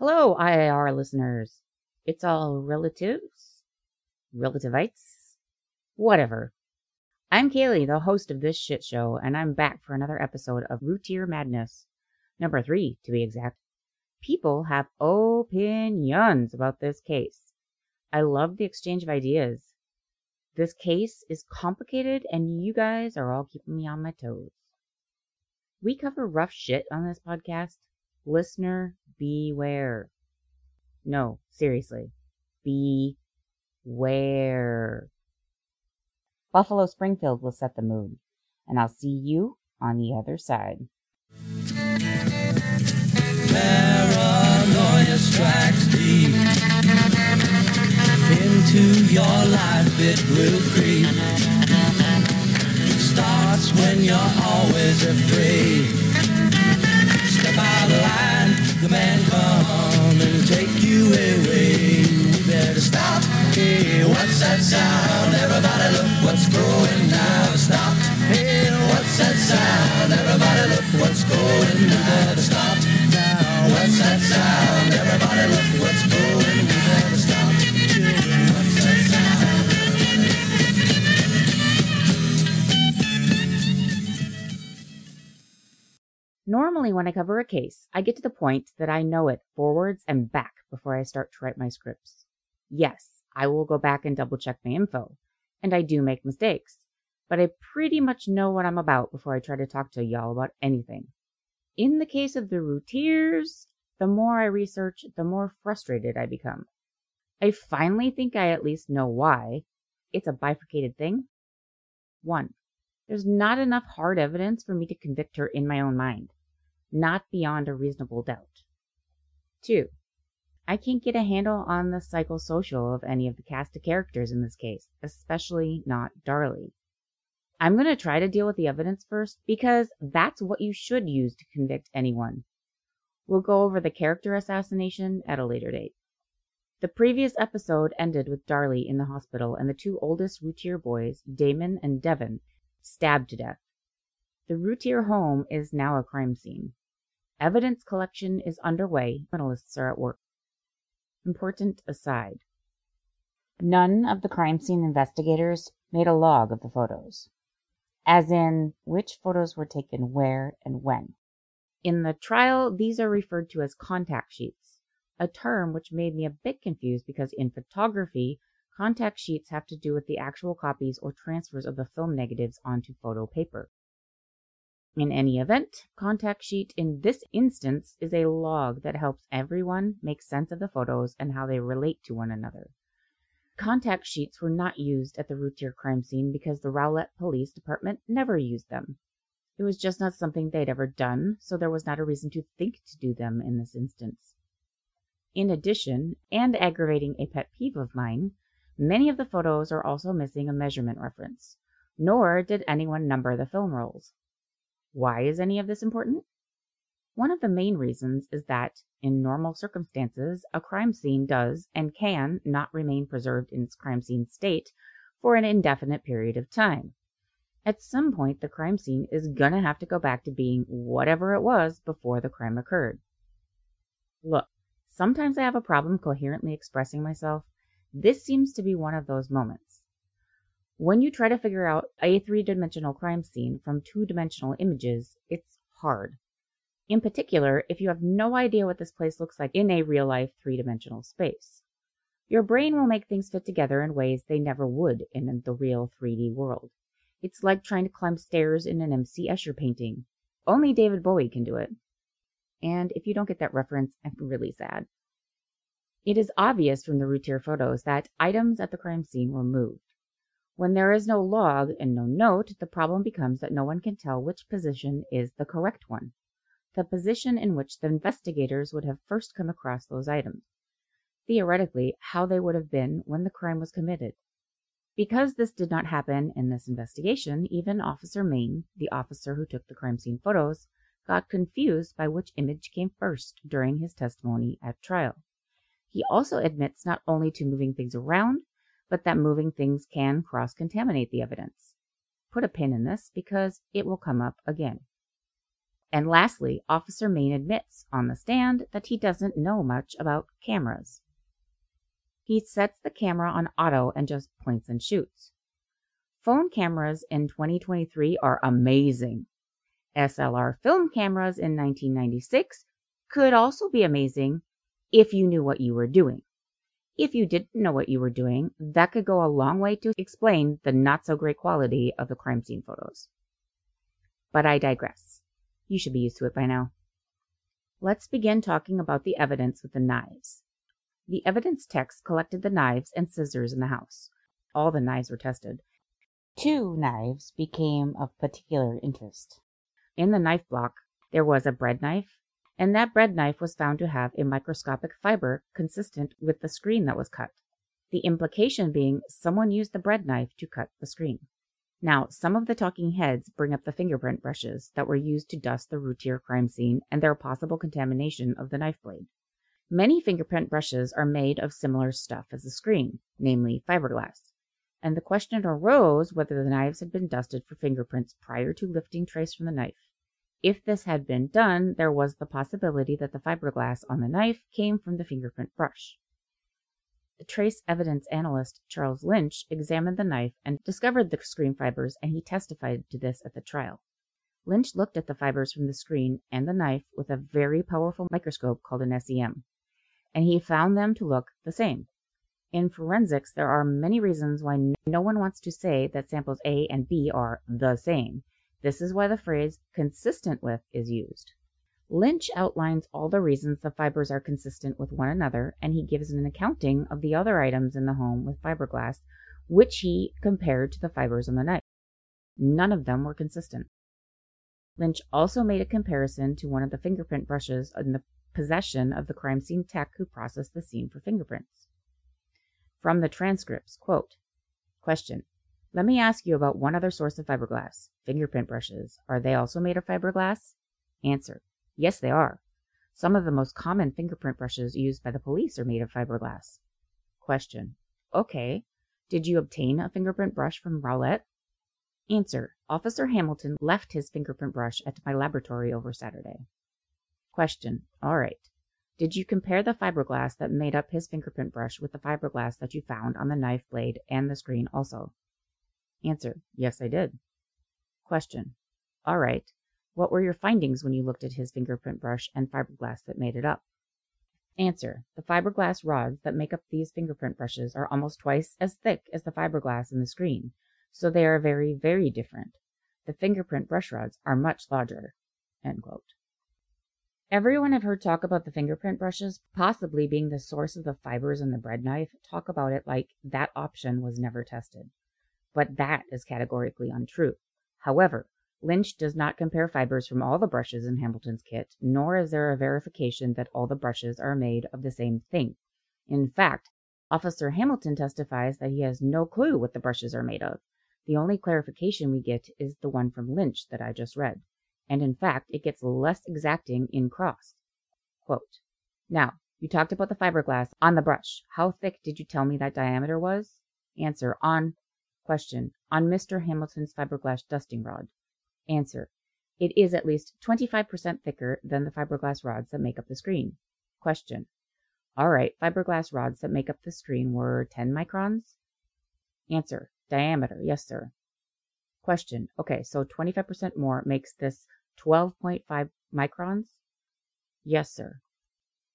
Hello, IIR listeners. It's all relatives, relativites, whatever. I'm Kaylee, the host of this shit show, and I'm back for another episode of Routier Madness. Number three, to be exact. People have opinions about this case. I love the exchange of ideas. This case is complicated, and you guys are all keeping me on my toes. We cover rough shit on this podcast. Listener, beware. No, seriously. Beware. Buffalo Springfield will set the mood, and I'll see you on the other side. Paranoia strikes deep into your life, it will creep. It starts when you're always afraid. I cover a case, I get to the point that I know it forwards and back before I start to write my scripts. Yes, I will go back and double check my info, and I do make mistakes, but I pretty much know what I'm about before I try to talk to y'all about anything. In the case of the routiers, the more I research, the more frustrated I become. I finally think I at least know why. It's a bifurcated thing. One, there's not enough hard evidence for me to convict her in my own mind, not beyond a reasonable doubt. Two, I can't get a handle on the psychosocial of any of the cast of characters in this case, especially not Darlie. I'm going to try to deal with the evidence first because that's what you should use to convict anyone. We'll go over the character assassination at a later date. The previous episode ended with Darlie in the hospital and the two oldest Routier boys, Damon and Devon, stabbed to death. The Routier home is now a crime scene. Evidence collection is underway. Journalists are at work. Important aside. None of the crime scene investigators made a log of the photos. As in, which photos were taken where and when. In the trial, these are referred to as contact sheets, a term which made me a bit confused because in photography, contact sheets have to do with the actual copies or transfers of the film negatives onto photo paper. In any event, contact sheet in this instance is a log that helps everyone make sense of the photos and how they relate to one another. Contact sheets were not used at the Routier crime scene because the Rowlett Police Department never used them. It was just not something they'd ever done, so there was not a reason to think to do them in this instance. In addition, and aggravating a pet peeve of mine, many of the photos are also missing a measurement reference, nor did anyone number the film rolls. Why is any of this important? One of the main reasons is that, in normal circumstances, a crime scene does and can not remain preserved in its crime scene state for an indefinite period of time. At some point, the crime scene is gonna have to go back to being whatever it was before the crime occurred. Look, sometimes I have a problem coherently expressing myself. This seems to be one of those moments. When you try to figure out a three dimensional crime scene from two dimensional images, it's hard. In particular, if you have no idea what this place looks like in a real life three dimensional space. Your brain will make things fit together in ways they never would in the real 3D world. It's like trying to climb stairs in an MC Escher painting. Only David Bowie can do it. And if you don't get that reference, I'm really sad. It is obvious from the Routier photos that items at the crime scene were moved. When there is no log and no note, the problem becomes that no one can tell which position is the correct one, the position in which the investigators would have first come across those items. Theoretically, how they would have been when the crime was committed. Because this did not happen in this investigation, even Officer Main, the officer who took the crime scene photos, got confused by which image came first during his testimony at trial. He also admits not only to moving things around, but that moving things can cross contaminate the evidence. Put a pin in this because it will come up again. And lastly, Officer Main admits on the stand that he doesn't know much about cameras. He sets the camera on auto and just points and shoots. Phone cameras in 2023 are amazing. SLR film cameras in 1996 could also be amazing if you knew what you were doing. If you didn't know what you were doing, that could go a long way to explain the not so great quality of the crime scene photos. But I digress. You should be used to it by now. Let's begin talking about the evidence with the knives. The evidence techs collected the knives and scissors in the house. All the knives were tested. Two knives became of particular interest. In the knife block, there was a bread knife, and that bread knife was found to have a microscopic fiber consistent with the screen that was cut. The implication being someone used the bread knife to cut the screen. Now, some of the talking heads bring up the fingerprint brushes that were used to dust the Routier crime scene and their possible contamination of the knife blade. Many fingerprint brushes are made of similar stuff as the screen, namely fiberglass and the question arose whether the knives had been dusted for fingerprints prior to lifting trace from the knife. If this had been done, there was the possibility that the fiberglass on the knife came from the fingerprint brush. The trace evidence analyst Charles Lynch examined the knife and discovered the screen fibers, and he testified to this at the trial. Lynch looked at the fibers from the screen and the knife with a very powerful microscope called an SEM, and he found them to look the same. In forensics, there are many reasons why no one wants to say that samples A and B are the same. This is why the phrase consistent with is used. Lynch outlines all the reasons the fibers are consistent with one another, and he gives an accounting of the other items in the home with fiberglass, which he compared to the fibers on the knife. None of them were consistent. Lynch also made a comparison to one of the fingerprint brushes in the possession of the crime scene tech who processed the scene for fingerprints. From the transcripts, quote, Question. Let me ask you about one other source of fiberglass. Fingerprint brushes. Are they also made of fiberglass? Answer. Yes, they are. Some of the most common fingerprint brushes used by the police are made of fiberglass. Question. Okay. Did you obtain a fingerprint brush from Rowlett? Answer. Officer Hamilton left his fingerprint brush at my laboratory over Saturday. Question. All right. Did you compare the fiberglass that made up his fingerprint brush with the fiberglass that you found on the knife blade and the screen also? Answer. Yes, I did. Question. All right. What were your findings when you looked at his fingerprint brush and fiberglass that made it up? Answer. The fiberglass rods that make up these fingerprint brushes are almost twice as thick as the fiberglass in the screen, so they are very, very different. The fingerprint brush rods are much larger. End quote. Everyone I've heard talk about the fingerprint brushes possibly being the source of the fibers in the bread knife talk about it like that option was never tested. But that is categorically untrue. However, Lynch does not compare fibers from all the brushes in Hamilton's kit, nor is there a verification that all the brushes are made of the same thing. In fact, Officer Hamilton testifies that he has no clue what the brushes are made of. The only clarification we get is the one from Lynch that I just read and in fact, it gets less exacting in cross. Quote, now, you talked about the fiberglass on the brush. How thick did you tell me that diameter was? Answer, on, question, on Mr. Hamilton's fiberglass dusting rod. Answer, it is at least 25% thicker than the fiberglass rods that make up the screen. Question, all right, fiberglass rods that make up the screen were 10 microns? Answer, diameter, yes, sir. Question, okay, so 25% more makes this 12.5 microns? Yes, sir.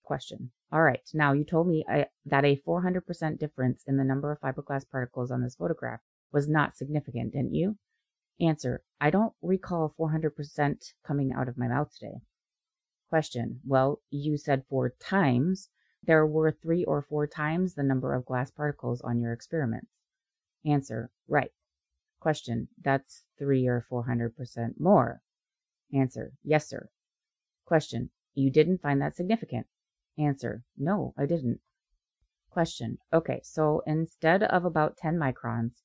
Question. All right. Now you told me I, uh, that a 400% difference in the number of fiberglass particles on this photograph was not significant, didn't you? Answer. I don't recall 400% coming out of my mouth today. Question. Well, you said four times. There were three or four times the number of glass particles on your experiments. Answer. Right. Question. That's three or 400% more. Answer, yes, sir. Question, you didn't find that significant? Answer, no, I didn't. Question, okay, so instead of about 10 microns,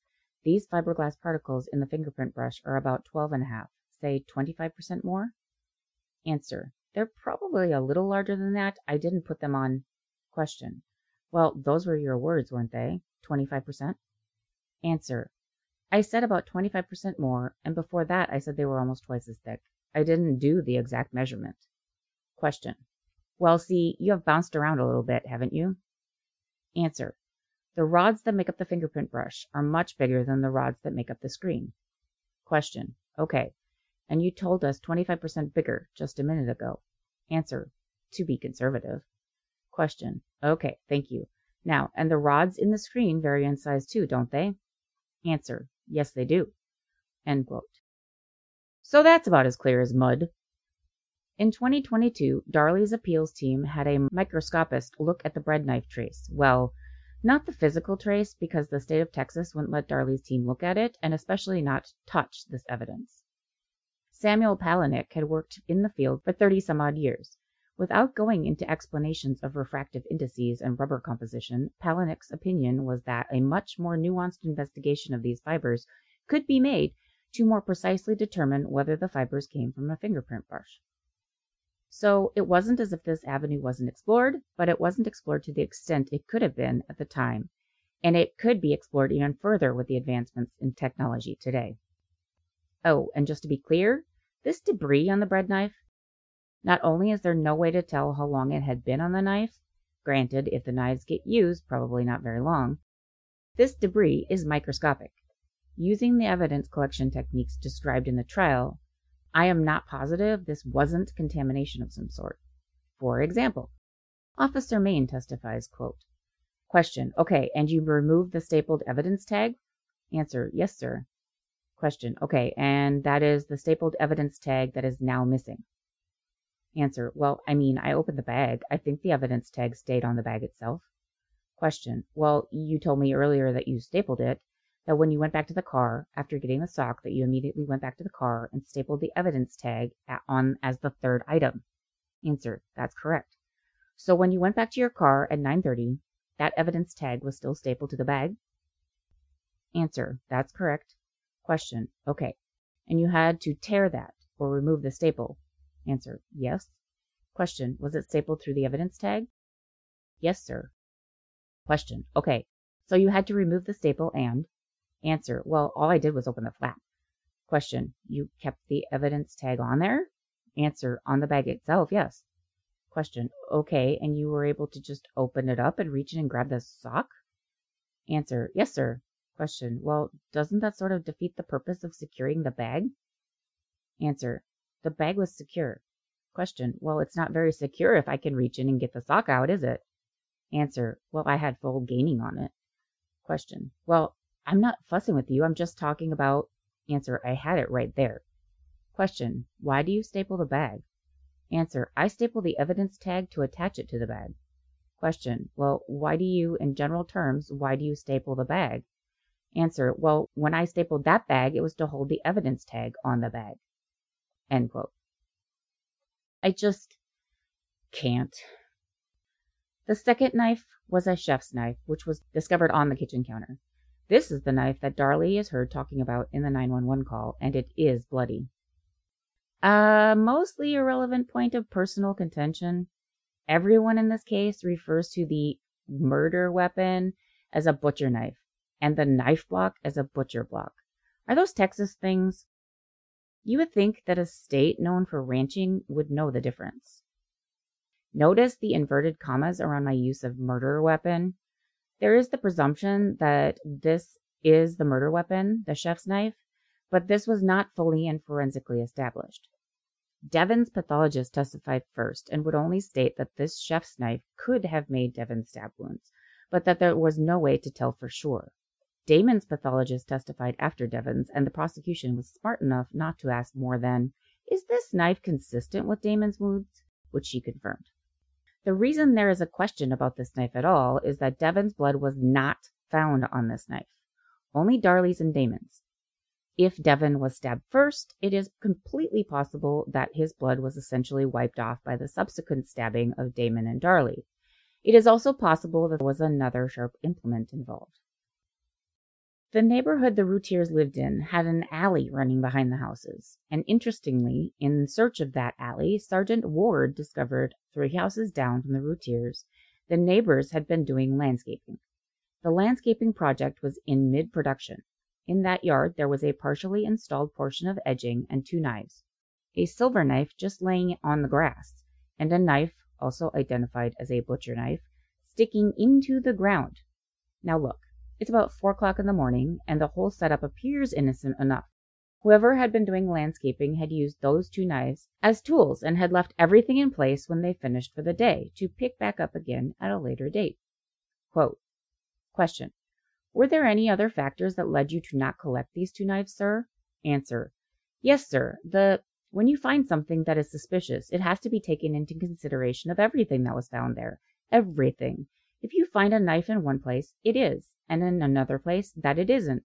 these fiberglass particles in the fingerprint brush are about 12 and a half, say 25% more? Answer, they're probably a little larger than that. I didn't put them on. Question, well, those were your words, weren't they? 25%? Answer, I said about 25% more, and before that I said they were almost twice as thick. I didn't do the exact measurement. Question. Well, see, you have bounced around a little bit, haven't you? Answer. The rods that make up the fingerprint brush are much bigger than the rods that make up the screen. Question. Okay. And you told us 25% bigger just a minute ago. Answer. To be conservative. Question. Okay, thank you. Now, and the rods in the screen vary in size too, don't they? Answer. Yes, they do. End quote. So that's about as clear as mud. In 2022, Darlie's appeals team had a microscopist look at the bread knife trace. Well, not the physical trace, because the state of Texas wouldn't let Darlie's team look at it, and especially not touch this evidence. Samuel Palenik had worked in the field for 30 some odd years. Without going into explanations of refractive indices and rubber composition, Palenik's opinion was that a much more nuanced investigation of these fibers could be made to more precisely determine whether the fibers came from a fingerprint brush. So it wasn't as if this avenue wasn't explored, but it wasn't explored to the extent it could have been at the time, and it could be explored even further with the advancements in technology today. Oh, and just to be clear, this debris on the bread knife, not only is there no way to tell how long it had been on the knife, granted, if the knives get used, probably not very long, this debris is microscopic. Using the evidence collection techniques described in the trial, I am not positive this wasn't contamination of some sort. For example, Officer Main testifies, quote, Question, okay, and you removed the stapled evidence tag? Answer, yes, sir. Question, okay, and that is the stapled evidence tag that is now missing. Answer, well, I mean, I opened the bag. I think the evidence tag stayed on the bag itself. Question, well, you told me earlier that you stapled it that when you went back to the car after getting the sock that you immediately went back to the car and stapled the evidence tag at, on as the third item. Answer: That's correct. So when you went back to your car at 9:30, that evidence tag was still stapled to the bag? Answer: That's correct. Question: Okay. And you had to tear that or remove the staple? Answer: Yes. Question: Was it stapled through the evidence tag? Yes, sir. Question: Okay. So you had to remove the staple and Answer. Well, all I did was open the flap. Question. You kept the evidence tag on there? Answer. On the bag itself, yes. Question. Okay, and you were able to just open it up and reach in and grab the sock? Answer. Yes, sir. Question. Well, doesn't that sort of defeat the purpose of securing the bag? Answer. The bag was secure. Question. Well, it's not very secure if I can reach in and get the sock out, is it? Answer. Well, I had full gaining on it. Question. Well, I'm not fussing with you. I'm just talking about. Answer. I had it right there. Question. Why do you staple the bag? Answer. I staple the evidence tag to attach it to the bag. Question. Well, why do you, in general terms, why do you staple the bag? Answer. Well, when I stapled that bag, it was to hold the evidence tag on the bag. End quote. I just can't. The second knife was a chef's knife, which was discovered on the kitchen counter. This is the knife that Darlie is heard talking about in the 911 call, and it is bloody. A mostly irrelevant point of personal contention. Everyone in this case refers to the murder weapon as a butcher knife and the knife block as a butcher block. Are those Texas things? You would think that a state known for ranching would know the difference. Notice the inverted commas around my use of murder weapon. There is the presumption that this is the murder weapon, the chef's knife, but this was not fully and forensically established. Devon's pathologist testified first and would only state that this chef's knife could have made Devon's stab wounds, but that there was no way to tell for sure. Damon's pathologist testified after Devon's, and the prosecution was smart enough not to ask more than, Is this knife consistent with Damon's wounds? which she confirmed. The reason there is a question about this knife at all is that Devon's blood was not found on this knife, only Darlie's and Damon's. If Devon was stabbed first, it is completely possible that his blood was essentially wiped off by the subsequent stabbing of Damon and Darlie. It is also possible that there was another sharp implement involved. The neighborhood the Routiers lived in had an alley running behind the houses, and interestingly, in search of that alley, Sergeant Ward discovered three houses down from the Routiers, the neighbors had been doing landscaping. The landscaping project was in mid production. In that yard, there was a partially installed portion of edging and two knives. a silver knife just laying on the grass, and a knife, also identified as a butcher knife, sticking into the ground. Now look, it's about four o'clock in the morning, and the whole setup appears innocent enough. Whoever had been doing landscaping had used those two knives as tools and had left everything in place when they finished for the day to pick back up again at a later date. Quote, Question. Were there any other factors that led you to not collect these two knives, sir? Answer. Yes, sir. The when you find something that is suspicious, it has to be taken into consideration of everything that was found there. Everything. If you find a knife in one place, it is, and in another place, that it isn't.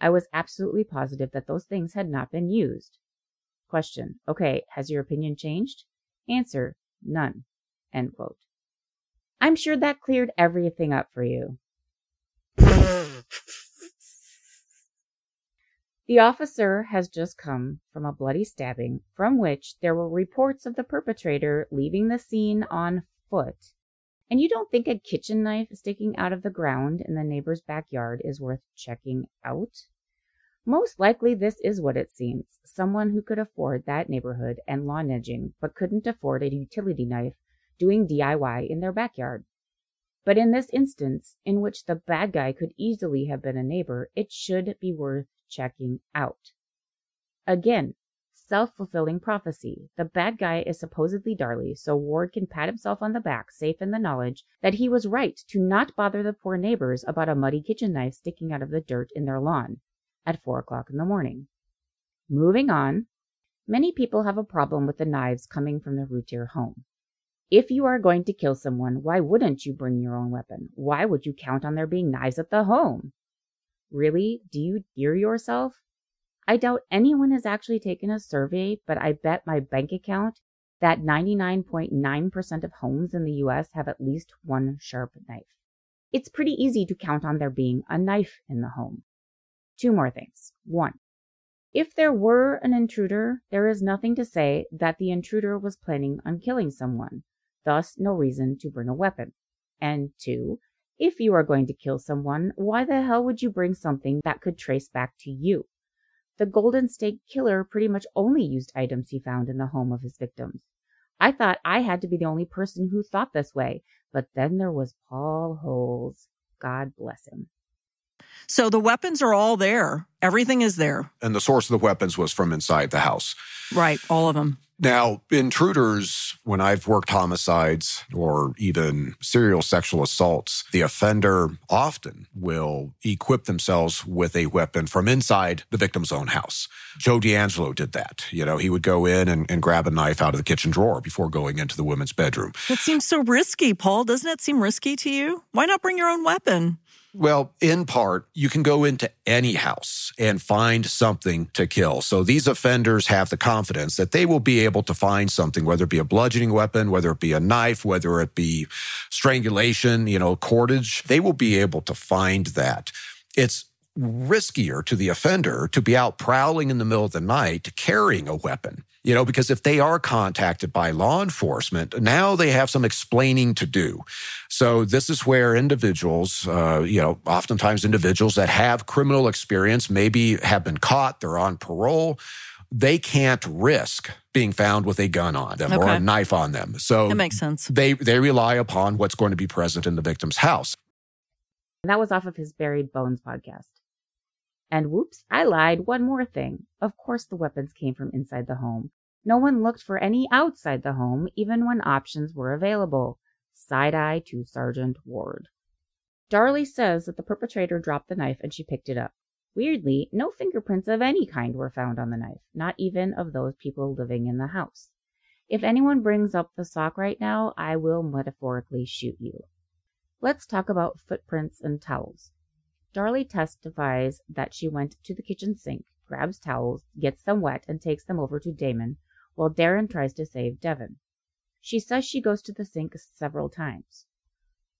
I was absolutely positive that those things had not been used. Question. Okay, has your opinion changed? Answer. None. End quote. I'm sure that cleared everything up for you. The officer has just come from a bloody stabbing from which there were reports of the perpetrator leaving the scene on foot. And you don't think a kitchen knife sticking out of the ground in the neighbor's backyard is worth checking out? Most likely, this is what it seems someone who could afford that neighborhood and lawn edging, but couldn't afford a utility knife doing DIY in their backyard. But in this instance, in which the bad guy could easily have been a neighbor, it should be worth checking out. Again, self fulfilling prophecy. The bad guy is supposedly Darlie, so Ward can pat himself on the back, safe in the knowledge that he was right to not bother the poor neighbors about a muddy kitchen knife sticking out of the dirt in their lawn at four o'clock in the morning. Moving on, many people have a problem with the knives coming from the Routier home. If you are going to kill someone, why wouldn't you bring your own weapon? Why would you count on there being knives at the home? Really? Do you hear yourself? I doubt anyone has actually taken a survey, but I bet my bank account that 99.9% of homes in the US have at least one sharp knife. It's pretty easy to count on there being a knife in the home. Two more things. One, if there were an intruder, there is nothing to say that the intruder was planning on killing someone, thus, no reason to bring a weapon. And two, if you are going to kill someone, why the hell would you bring something that could trace back to you? The Golden State Killer pretty much only used items he found in the home of his victims. I thought I had to be the only person who thought this way, but then there was Paul Holes. God bless him. So the weapons are all there. Everything is there. And the source of the weapons was from inside the house. Right, all of them. Now, intruders, when I've worked homicides or even serial sexual assaults, the offender often will equip themselves with a weapon from inside the victim's own house. Joe DeAngelo did that. You know, he would go in and, and grab a knife out of the kitchen drawer before going into the women's bedroom. That seems so risky, Paul. Doesn't that seem risky to you? Why not bring your own weapon? Well, in part, you can go into any house and find something to kill. So these offenders have the confidence that they will be able to find something, whether it be a bludgeoning weapon, whether it be a knife, whether it be strangulation, you know, cordage. They will be able to find that. It's riskier to the offender to be out prowling in the middle of the night carrying a weapon. You know, because if they are contacted by law enforcement, now they have some explaining to do. So this is where individuals, uh, you know, oftentimes individuals that have criminal experience, maybe have been caught, they're on parole, they can't risk being found with a gun on them or a knife on them. So That makes sense. they they rely upon what's going to be present in the victim's house. And that was off of his Buried Bones podcast. And whoops, I lied. One more thing. Of course, the weapons came from inside the home. No one looked for any outside the home, even when options were available. Side eye to Sergeant Ward. Darlie says that the perpetrator dropped the knife and she picked it up. Weirdly, no fingerprints of any kind were found on the knife, not even of those people living in the house. If anyone brings up the sock right now, I will metaphorically shoot you. Let's talk about footprints and towels. Darlie testifies that she went to the kitchen sink, grabs towels, gets them wet, and takes them over to Damon, while Darren tries to save Devon. She says she goes to the sink several times.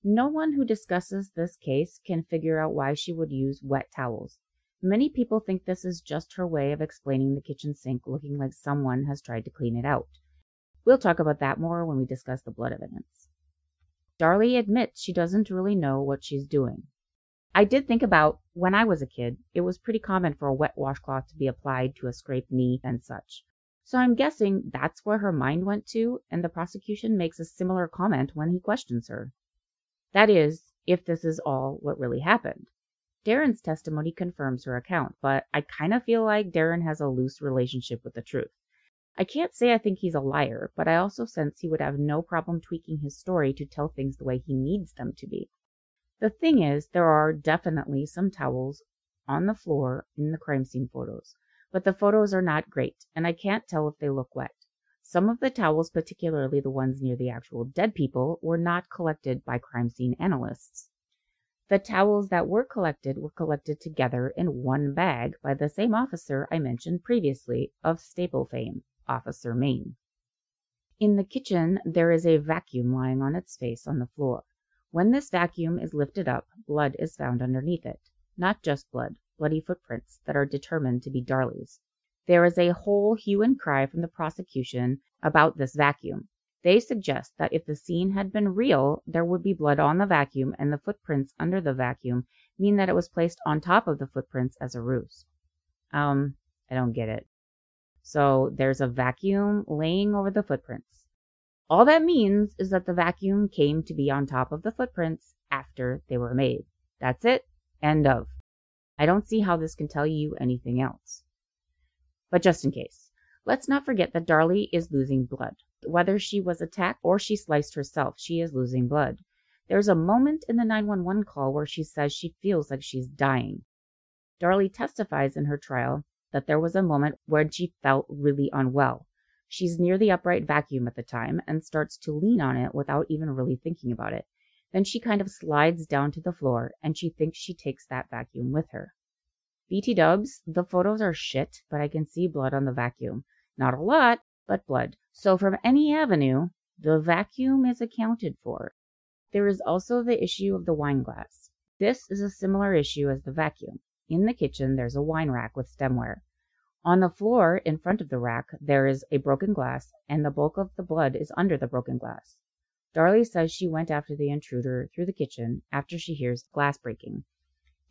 No one who discusses this case can figure out why she would use wet towels. Many people think this is just her way of explaining the kitchen sink looking like someone has tried to clean it out. We'll talk about that more when we discuss the blood evidence. Darlie admits she doesn't really know what she's doing. I did think about when I was a kid, it was pretty common for a wet washcloth to be applied to a scraped knee and such. So I'm guessing that's where her mind went to, and the prosecution makes a similar comment when he questions her. That is, if this is all what really happened. Darren's testimony confirms her account, but I kind of feel like Darren has a loose relationship with the truth. I can't say I think he's a liar, but I also sense he would have no problem tweaking his story to tell things the way he needs them to be. The thing is, there are definitely some towels on the floor in the crime scene photos, but the photos are not great, and I can't tell if they look wet. Some of the towels, particularly the ones near the actual dead people, were not collected by crime scene analysts. The towels that were collected were collected together in one bag by the same officer I mentioned previously of staple fame, Officer Main. In the kitchen, there is a vacuum lying on its face on the floor. When this vacuum is lifted up, blood is found underneath it. Not just blood, bloody footprints that are determined to be Darlie's. There is a whole hue and cry from the prosecution about this vacuum, they suggest that if the scene had been real, there would be blood on the vacuum and the footprints under the vacuum mean that it was placed on top of the footprints as a ruse. Um, I don't get it. So there's a vacuum laying over the footprints. All that means is that the vacuum came to be on top of the footprints after they were made. That's it. End of. I don't see how this can tell you anything else. But just in case, let's not forget that Darlie is losing blood. Whether she was attacked or she sliced herself, she is losing blood. There's a moment in the 911 call where she says she feels like she's dying. Darlie testifies in her trial that there was a moment when she felt really unwell. She's near the upright vacuum at the time and starts to lean on it without even really thinking about it. Then she kind of slides down to the floor and she thinks she takes that vacuum with her. BT dubs, the photos are shit, but I can see blood on the vacuum. Not a lot, but blood. So from any avenue, the vacuum is accounted for. There is also the issue of the wine glass. This is a similar issue as the vacuum. In the kitchen, there's a wine rack with stemware. On the floor in front of the rack, there is a broken glass, and the bulk of the blood is under the broken glass. Darlie says she went after the intruder through the kitchen after she hears glass breaking.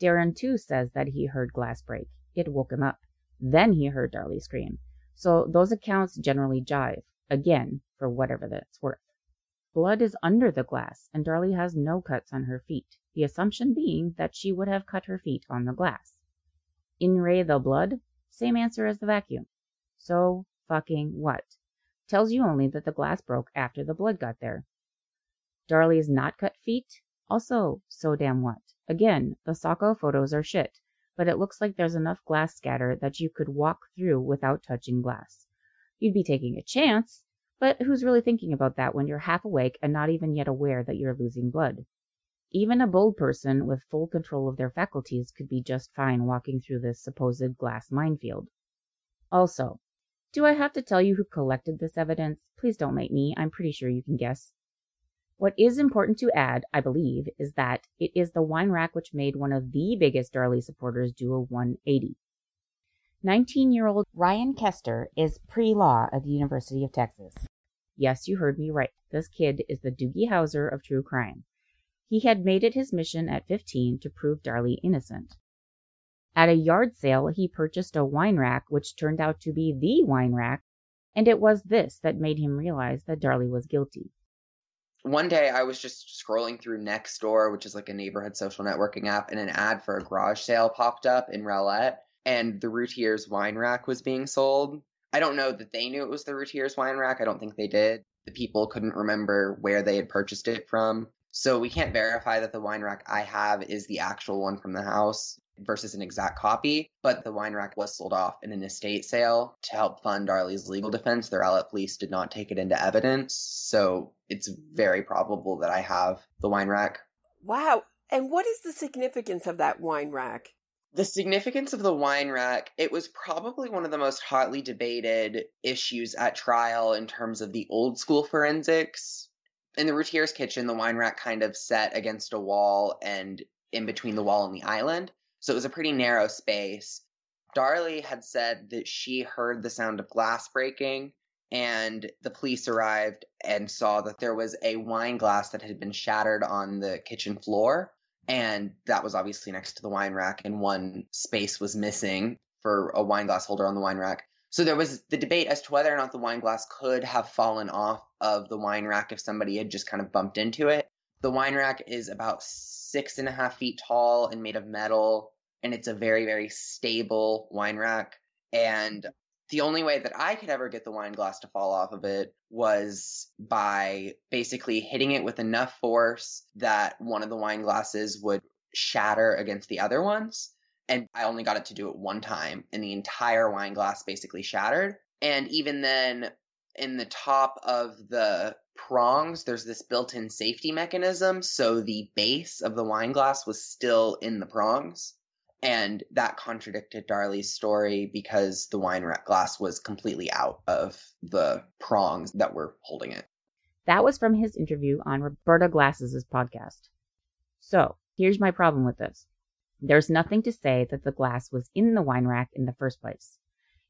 Darren, too, says that he heard glass break. It woke him up. Then he heard Darlie scream. So those accounts generally jive, again, for whatever that's worth. Blood is under the glass, and Darlie has no cuts on her feet, the assumption being that she would have cut her feet on the glass. In Ray the blood, same answer as the vacuum. So fucking what? Tells you only that the glass broke after the blood got there. Darlie's not cut feet, also so damn what? Again, the SOCO photos are shit but it looks like there's enough glass scatter that you could walk through without touching glass. You'd be taking a chance, but who's really thinking about that when you're half awake and not even yet aware that you're losing blood? Even a bold person with full control of their faculties could be just fine walking through this supposed glass minefield. Also, do I have to tell you who collected this evidence? Please don't make me. I'm pretty sure you can guess. What is important to add, I believe, is that it is the wine rack which made one of the biggest Darlie supporters do a 180. 19 year old Ryan Kester is pre law at the University of Texas. Yes, you heard me right. This kid is the Doogie Howser of true crime. He had made it his mission at 15 to prove Darlie innocent. At a yard sale, he purchased a wine rack which turned out to be the wine rack, and it was this that made him realize that Darlie was guilty one day I was just scrolling through Nextdoor, which is like a neighborhood social networking app, and an ad for a garage sale popped up in Rowlett, and the Routiers wine rack was being sold. I don't know that they knew it was the Routiers wine rack. I don't think they did. The people couldn't remember where they had purchased it from. So we can't verify that the wine rack I have is the actual one from the house versus an exact copy, but the wine rack was sold off in an estate sale to help fund Darlie's legal defense. The Rowlett police did not take it into evidence, so it's very probable that I have the wine rack. Wow. And what is the significance of that wine rack? The significance of the wine rack, it was probably one of the most hotly debated issues at trial in terms of the old school forensics. In the Routier's kitchen, the wine rack kind of set against a wall and in between the wall and the island. So it was a pretty narrow space. Darley had said that she heard the sound of glass breaking, and the police arrived and saw that there was a wine glass that had been shattered on the kitchen floor. And that was obviously next to the wine rack, and one space was missing for a wine glass holder on the wine rack. So there was the debate as to whether or not the wine glass could have fallen off of the wine rack if somebody had just kind of bumped into it. The wine rack is about six and a half feet tall and made of metal, and it's a very, very stable wine rack. And the only way that I could ever get the wine glass to fall off of it was by basically hitting it with enough force that one of the wine glasses would shatter against the other ones. And I only got it to do it one time, and the entire wine glass basically shattered. And even then, in the top of the prongs, there's this built in safety mechanism. So the base of the wine glass was still in the prongs. And that contradicted Darlie's story because the wine glass was completely out of the prongs that were holding it. That was from his interview on Roberta Glass's podcast. So here's my problem with this. There's nothing to say that the glass was in the wine rack in the first place.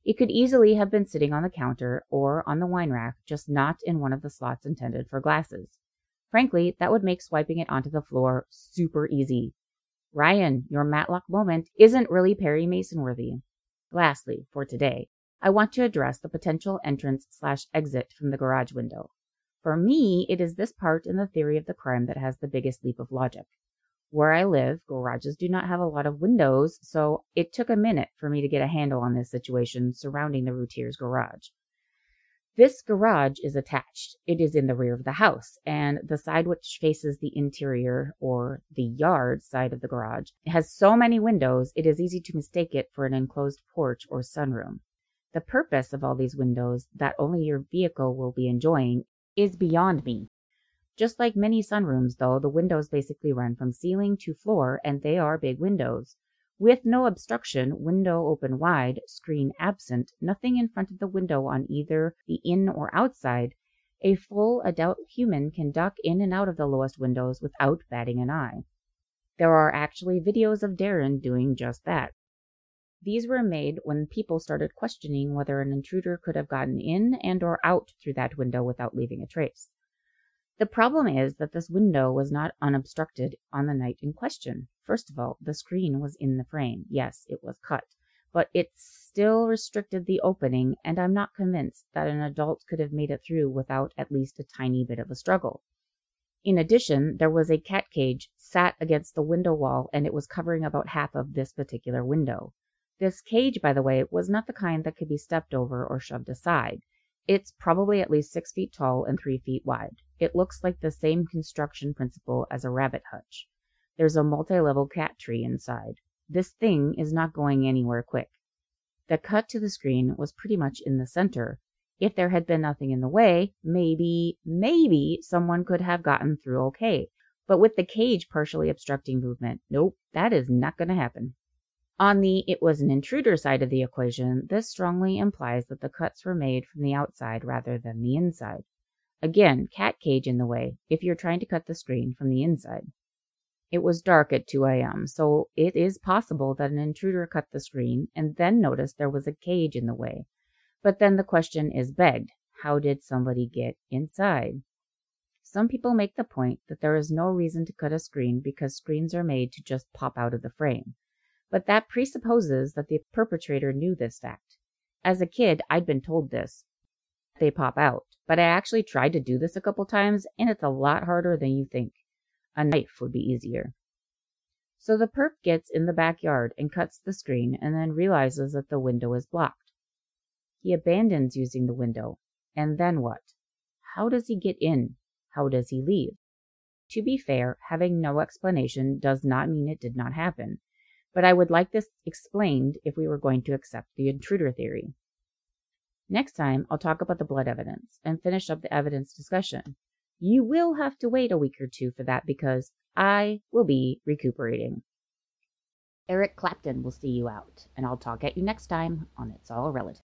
It could easily have been sitting on the counter or on the wine rack, just not in one of the slots intended for glasses. Frankly, that would make swiping it onto the floor super easy. Ryan, your Matlock moment isn't really Perry Mason worthy. Lastly, for today, I want to address the potential entrance slash exit from the garage window. For me, it is this part in the theory of the crime that has the biggest leap of logic. Where I live, garages do not have a lot of windows, so it took a minute for me to get a handle on this situation surrounding the Routiers garage. This garage is attached. It is in the rear of the house, and the side which faces the interior or the yard side of the garage has so many windows it is easy to mistake it for an enclosed porch or sunroom. The purpose of all these windows that only your vehicle will be enjoying is beyond me. Just like many sunrooms, though, the windows basically run from ceiling to floor, and they are big windows. With no obstruction, window open wide, screen absent, nothing in front of the window on either the in or outside, a full adult human can duck in and out of the lowest windows without batting an eye. There are actually videos of Darren doing just that. These were made when people started questioning whether an intruder could have gotten in and or out through that window without leaving a trace. The problem is that this window was not unobstructed on the night in question. First of all, the screen was in the frame. Yes, it was cut, but it still restricted the opening, and I'm not convinced that an adult could have made it through without at least a tiny bit of a struggle. In addition, there was a cat cage sat against the window wall, and it was covering about half of this particular window. This cage, by the way, was not the kind that could be stepped over or shoved aside. It's probably at least six feet tall and three feet wide. It looks like the same construction principle as a rabbit hutch. There's a multi-level cat tree inside. This thing is not going anywhere quick. The cut to the screen was pretty much in the center. If there had been nothing in the way, maybe, maybe someone could have gotten through okay. But with the cage partially obstructing movement, nope, that is not going to happen. On the it was an intruder side of the equation, this strongly implies that the cuts were made from the outside rather than the inside. Again, cat cage in the way if you're trying to cut the screen from the inside. It was dark at 2 a.m., so it is possible that an intruder cut the screen and then noticed there was a cage in the way. But then the question is begged how did somebody get inside? Some people make the point that there is no reason to cut a screen because screens are made to just pop out of the frame. But that presupposes that the perpetrator knew this fact. As a kid, I'd been told this, they pop out. But I actually tried to do this a couple times, and it's a lot harder than you think. A knife would be easier. So the perp gets in the backyard and cuts the screen and then realizes that the window is blocked. He abandons using the window. And then what? How does he get in? How does he leave? To be fair, having no explanation does not mean it did not happen, but I would like this explained if we were going to accept the intruder theory. Next time, I'll talk about the blood evidence and finish up the evidence discussion. You will have to wait a week or two for that because I will be recuperating. Eric Clapton will see you out, and I'll talk at you next time on It's All Relative.